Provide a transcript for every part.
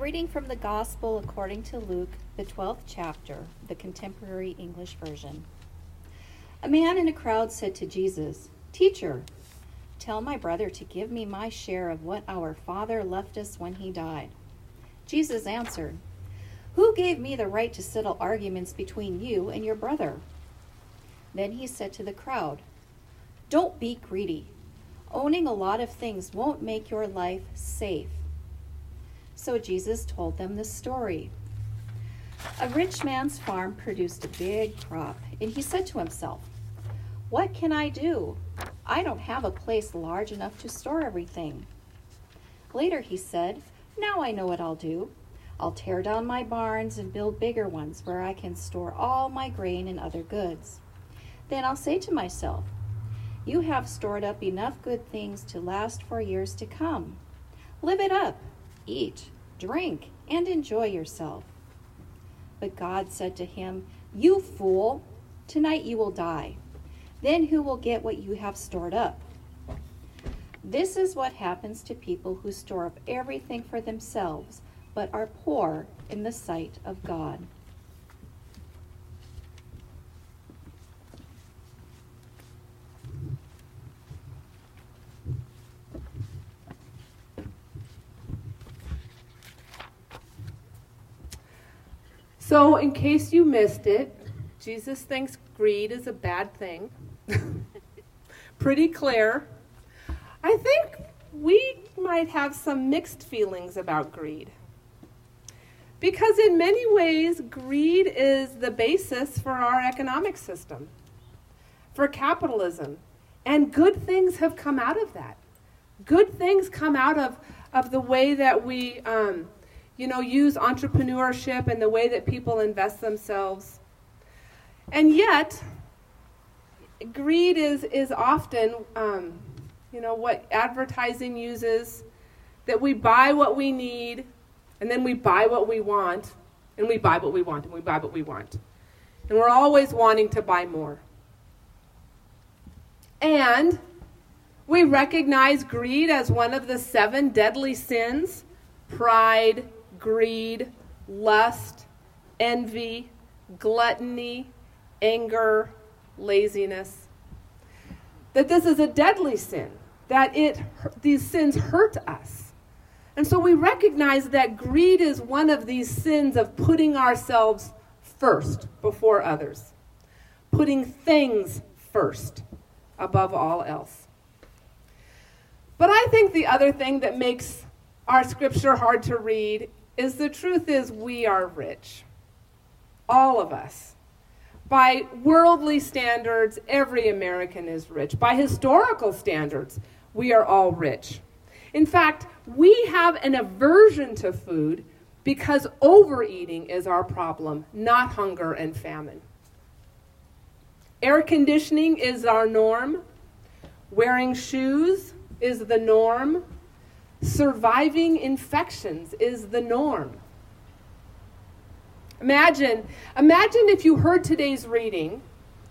reading from the Gospel according to Luke, the 12th chapter, the contemporary English version. A man in a crowd said to Jesus, Teacher, tell my brother to give me my share of what our father left us when he died. Jesus answered, Who gave me the right to settle arguments between you and your brother? Then he said to the crowd, Don't be greedy. Owning a lot of things won't make your life safe. So Jesus told them the story. A rich man's farm produced a big crop, and he said to himself, What can I do? I don't have a place large enough to store everything. Later he said, Now I know what I'll do. I'll tear down my barns and build bigger ones where I can store all my grain and other goods. Then I'll say to myself, You have stored up enough good things to last for years to come. Live it up Eat, drink, and enjoy yourself. But God said to him, You fool, tonight you will die. Then who will get what you have stored up? This is what happens to people who store up everything for themselves, but are poor in the sight of God. So, in case you missed it, Jesus thinks greed is a bad thing. Pretty clear. I think we might have some mixed feelings about greed. Because, in many ways, greed is the basis for our economic system, for capitalism. And good things have come out of that. Good things come out of, of the way that we. Um, you know, use entrepreneurship and the way that people invest themselves. And yet, greed is, is often, um, you know, what advertising uses that we buy what we need, and then we buy what we want, and we buy what we want, and we buy what we want. And we're always wanting to buy more. And we recognize greed as one of the seven deadly sins pride, greed, lust, envy, gluttony, anger, laziness. That this is a deadly sin, that it, these sins hurt us. And so we recognize that greed is one of these sins of putting ourselves first before others, putting things first above all else. But I think the other thing that makes our scripture hard to read is the truth is we are rich. All of us. By worldly standards, every American is rich. By historical standards, we are all rich. In fact, we have an aversion to food because overeating is our problem, not hunger and famine. Air conditioning is our norm. Wearing shoes is the norm. Surviving infections is the norm. Imagine, imagine if you heard today's reading,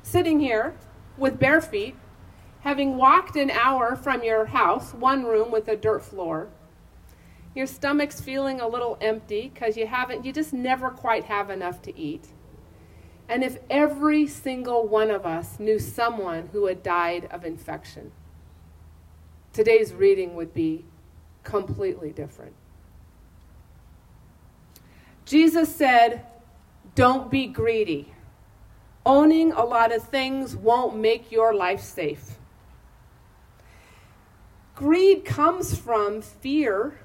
sitting here with bare feet, having walked an hour from your house, one room with a dirt floor. Your stomach's feeling a little empty because you haven't, you just never quite have enough to eat. And if every single one of us knew someone who had died of infection, today's reading would be completely different. Jesus said, Don't be greedy. Owning a lot of things won't make your life safe. Greed comes from fear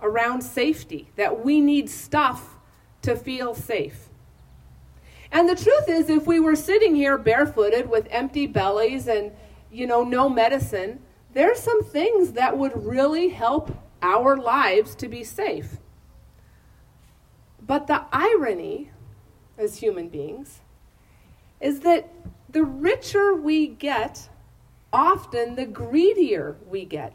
around safety, that we need stuff to feel safe. And the truth is, if we were sitting here barefooted with empty bellies and, you know, no medicine, there's some things that would really help our lives to be safe. But the irony, as human beings, is that the richer we get, often the greedier we get.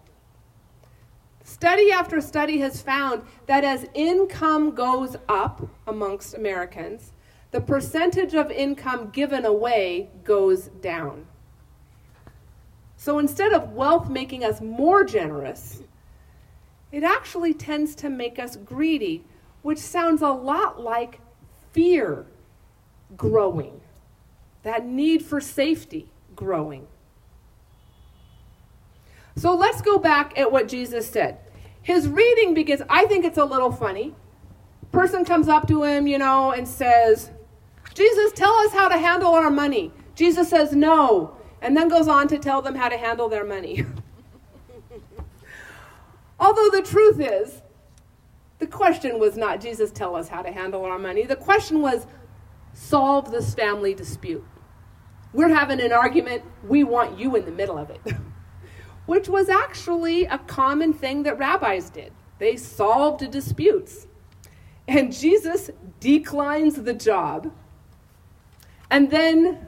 Study after study has found that as income goes up amongst Americans, the percentage of income given away goes down. So instead of wealth making us more generous, it actually tends to make us greedy which sounds a lot like fear growing, that need for safety growing. So let's go back at what Jesus said. His reading begins, I think it's a little funny. Person comes up to him, you know, and says, Jesus, tell us how to handle our money. Jesus says, no, and then goes on to tell them how to handle their money. Although the truth is, the question was not, Jesus, tell us how to handle our money. The question was, solve this family dispute. We're having an argument, we want you in the middle of it. Which was actually a common thing that rabbis did. They solved disputes. And Jesus declines the job. And then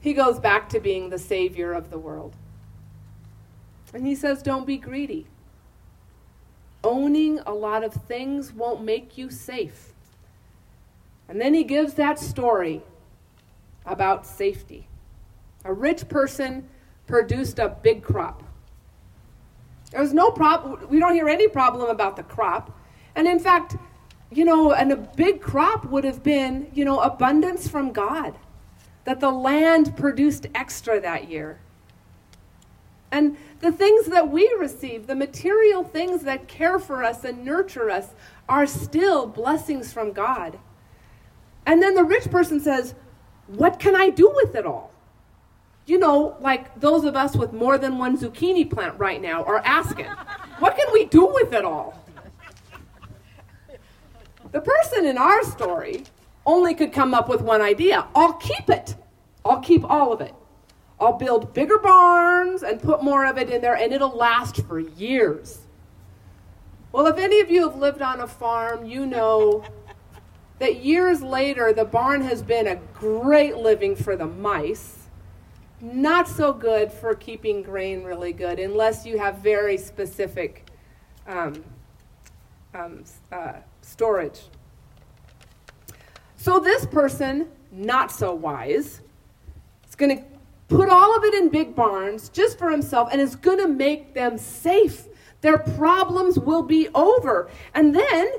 he goes back to being the savior of the world. And he says, Don't be greedy. Owning a lot of things won't make you safe. And then he gives that story about safety. A rich person produced a big crop. There was no problem, we don't hear any problem about the crop. And in fact, you know, and a big crop would have been, you know, abundance from God, that the land produced extra that year. And the things that we receive, the material things that care for us and nurture us, are still blessings from God. And then the rich person says, What can I do with it all? You know, like those of us with more than one zucchini plant right now are asking, What can we do with it all? The person in our story only could come up with one idea I'll keep it, I'll keep all of it. I'll build bigger barns and put more of it in there, and it'll last for years. Well, if any of you have lived on a farm, you know that years later the barn has been a great living for the mice. Not so good for keeping grain really good, unless you have very specific um, um, uh, storage. So, this person, not so wise, is going to put all of it in big barns just for himself and is going to make them safe. Their problems will be over. And then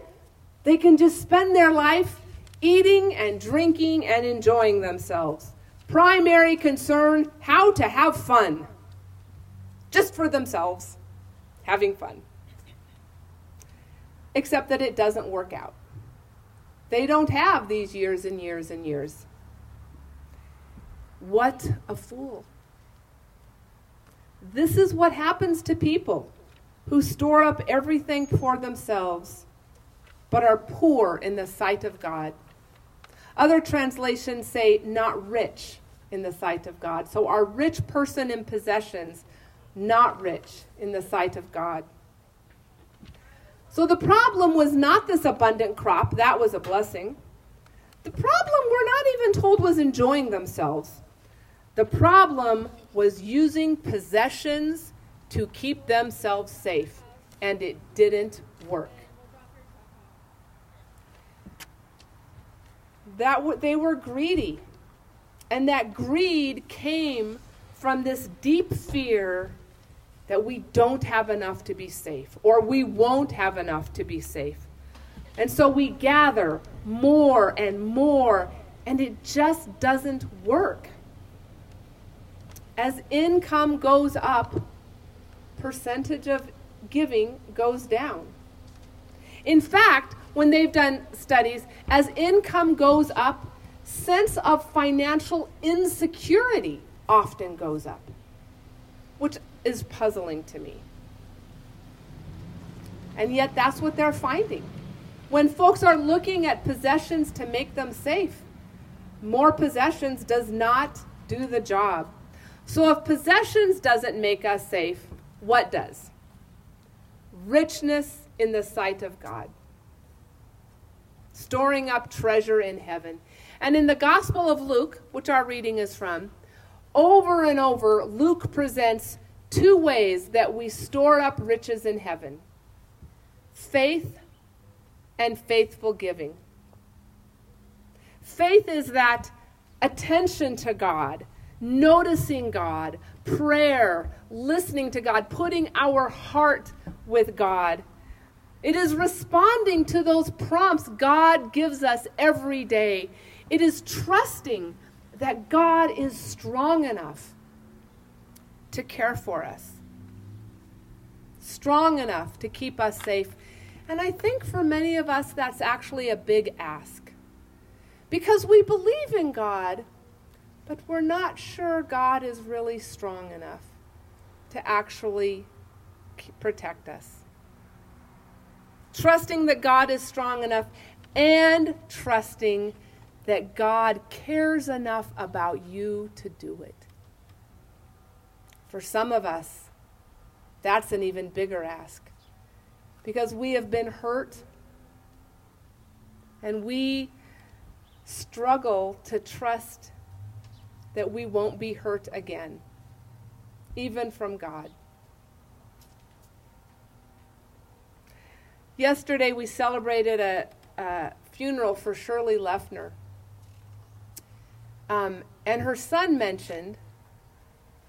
they can just spend their life eating and drinking and enjoying themselves. Primary concern how to have fun. Just for themselves, having fun. Except that it doesn't work out. They don't have these years and years and years. What a fool. This is what happens to people who store up everything for themselves but are poor in the sight of God. Other translations say not rich in the sight of God. So, our rich person in possessions, not rich in the sight of God. So, the problem was not this abundant crop, that was a blessing. The problem, we're not even told, was enjoying themselves. The problem was using possessions to keep themselves safe, and it didn't work. That w- they were greedy, and that greed came from this deep fear that we don't have enough to be safe, or we won't have enough to be safe. And so we gather more and more, and it just doesn't work as income goes up, percentage of giving goes down. In fact, when they've done studies, as income goes up, sense of financial insecurity often goes up, which is puzzling to me. And yet, that's what they're finding. When folks are looking at possessions to make them safe, more possessions does not do the job. So if possessions doesn't make us safe, what does? Richness in the sight of God. Storing up treasure in heaven. And in the Gospel of Luke, which our reading is from, over and over, Luke presents two ways that we store up riches in heaven faith and faithful giving. Faith is that attention to God, noticing God, prayer, listening to God, putting our heart with God. It is responding to those prompts God gives us every day. It is trusting that God is strong enough to care for us, strong enough to keep us safe. And I think for many of us, that's actually a big ask. Because we believe in God, but we're not sure God is really strong enough to actually protect us. Trusting that God is strong enough and trusting that God cares enough about you to do it. For some of us, that's an even bigger ask because we have been hurt and we struggle to trust that we won't be hurt again, even from God. Yesterday, we celebrated a, a funeral for Shirley Leffner. Um, and her son mentioned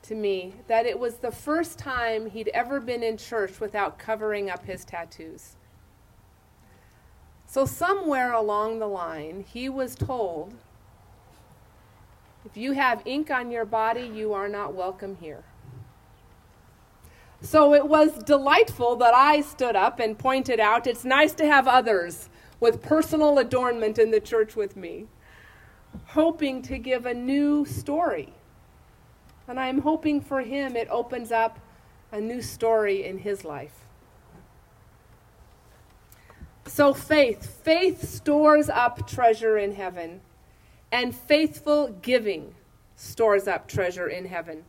to me that it was the first time he'd ever been in church without covering up his tattoos. So, somewhere along the line, he was told if you have ink on your body, you are not welcome here. So it was delightful that I stood up and pointed out it's nice to have others with personal adornment in the church with me, hoping to give a new story. And I'm hoping for him it opens up a new story in his life. So, faith. Faith stores up treasure in heaven and faithful giving stores up treasure in heaven.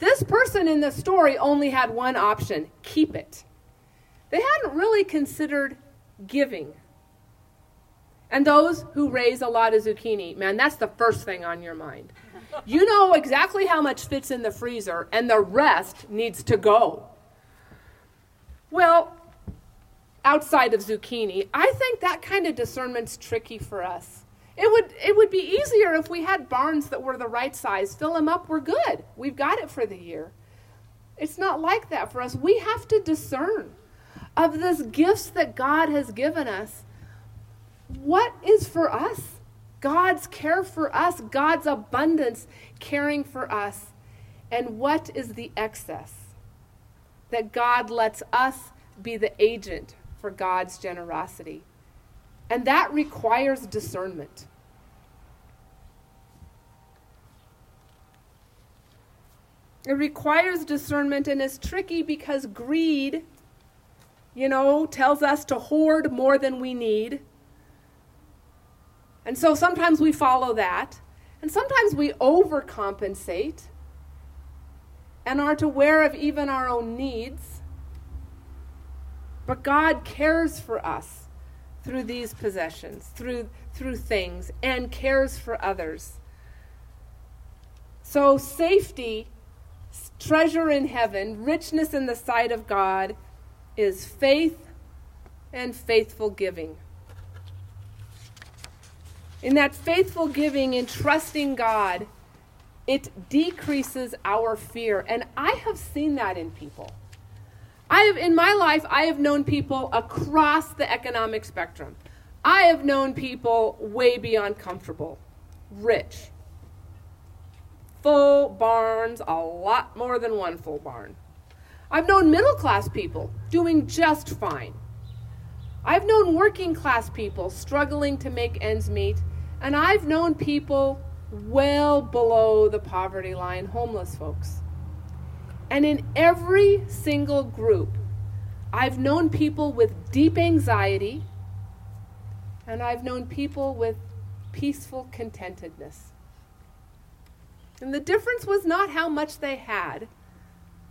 This person in the story only had one option keep it. They hadn't really considered giving. And those who raise a lot of zucchini, man, that's the first thing on your mind. You know exactly how much fits in the freezer, and the rest needs to go. Well, outside of zucchini, I think that kind of discernment's tricky for us. It would, it would be easier if we had barns that were the right size. Fill them up, we're good. We've got it for the year. It's not like that for us. We have to discern of this gifts that God has given us. What is for us? God's care for us, God's abundance caring for us. And what is the excess? That God lets us be the agent for God's generosity. And that requires discernment. It requires discernment and is tricky because greed, you know, tells us to hoard more than we need. And so sometimes we follow that. And sometimes we overcompensate and aren't aware of even our own needs. But God cares for us through these possessions, through, through things, and cares for others. So, safety, treasure in heaven, richness in the sight of God is faith and faithful giving. In that faithful giving, in trusting God, it decreases our fear. And I have seen that in people. I have, in my life, I have known people across the economic spectrum. I have known people way beyond comfortable, rich, full barns, a lot more than one full barn. I've known middle class people doing just fine. I've known working class people struggling to make ends meet, and I've known people well below the poverty line, homeless folks. And in every single group, I've known people with deep anxiety, and I've known people with peaceful contentedness. And the difference was not how much they had,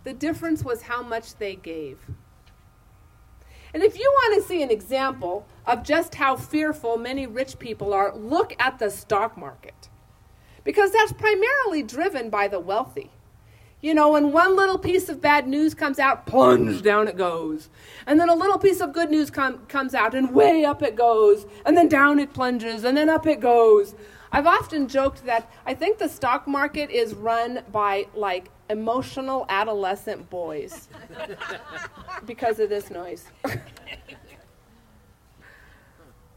the difference was how much they gave. And if you want to see an example of just how fearful many rich people are, look at the stock market. Because that's primarily driven by the wealthy. You know, when one little piece of bad news comes out, plunge down it goes. And then a little piece of good news com- comes out, and way up it goes. And then down it plunges, and then up it goes. I've often joked that I think the stock market is run by like emotional adolescent boys because of this noise.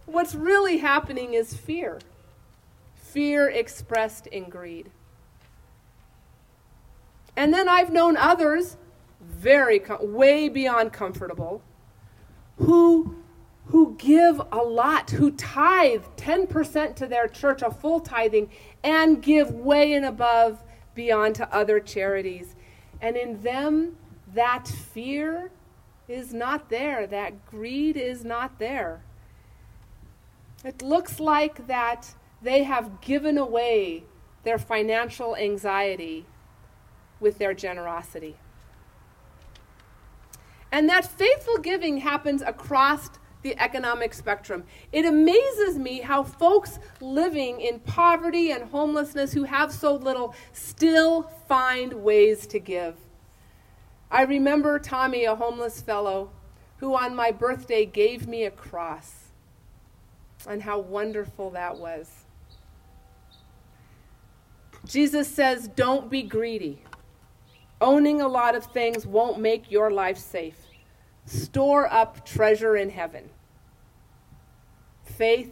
what's really happening is fear. Fear expressed in greed. And then I've known others, very way beyond comfortable, who who give a lot, who tithe 10% to their church, a full tithing, and give way and above beyond to other charities. And in them, that fear is not there, that greed is not there. It looks like that they have given away their financial anxiety with their generosity. And that faithful giving happens across the economic spectrum. It amazes me how folks living in poverty and homelessness who have so little still find ways to give. I remember Tommy, a homeless fellow, who on my birthday gave me a cross, and how wonderful that was. Jesus says, Don't be greedy. Owning a lot of things won't make your life safe. Store up treasure in heaven faith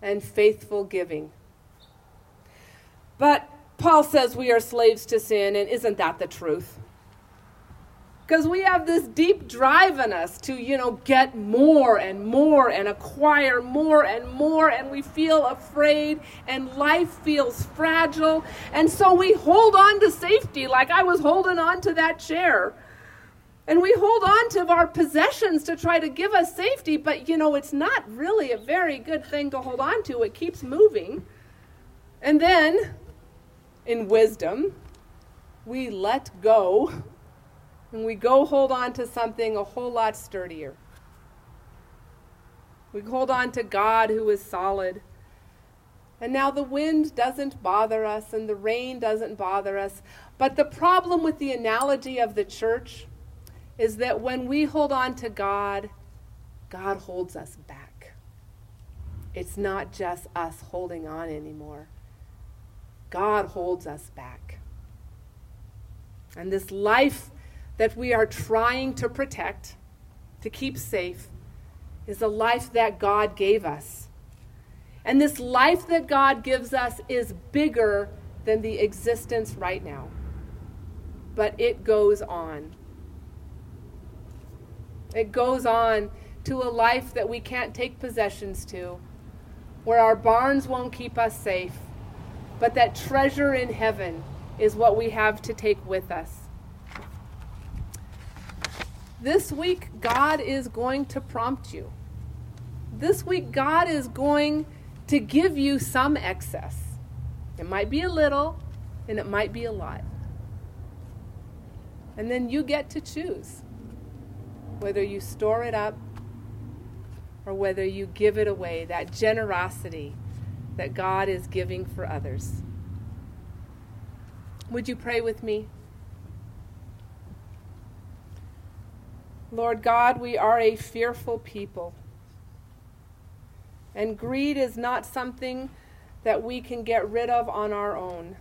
and faithful giving. But Paul says we are slaves to sin, and isn't that the truth? Because we have this deep drive in us to, you know, get more and more and acquire more and more, and we feel afraid, and life feels fragile. And so we hold on to safety, like I was holding on to that chair. And we hold on to our possessions to try to give us safety, but you know, it's not really a very good thing to hold on to. It keeps moving. And then, in wisdom, we let go and we go hold on to something a whole lot sturdier. We hold on to God who is solid. And now the wind doesn't bother us and the rain doesn't bother us. But the problem with the analogy of the church is that when we hold on to God, God holds us back. It's not just us holding on anymore. God holds us back. And this life that we are trying to protect, to keep safe, is the life that God gave us. And this life that God gives us is bigger than the existence right now. But it goes on. It goes on to a life that we can't take possessions to, where our barns won't keep us safe, but that treasure in heaven is what we have to take with us. This week, God is going to prompt you. This week, God is going to give you some excess. It might be a little, and it might be a lot. And then you get to choose whether you store it up or whether you give it away, that generosity that God is giving for others. Would you pray with me? Lord God, we are a fearful people. And greed is not something that we can get rid of on our own.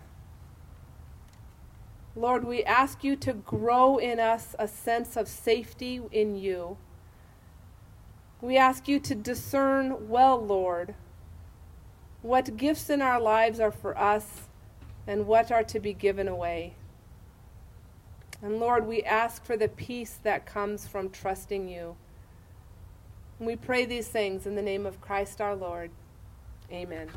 Lord, we ask you to grow in us a sense of safety in you. We ask you to discern well, Lord, what gifts in our lives are for us and what are to be given away. And Lord, we ask for the peace that comes from trusting you. We pray these things in the name of Christ our Lord. Amen.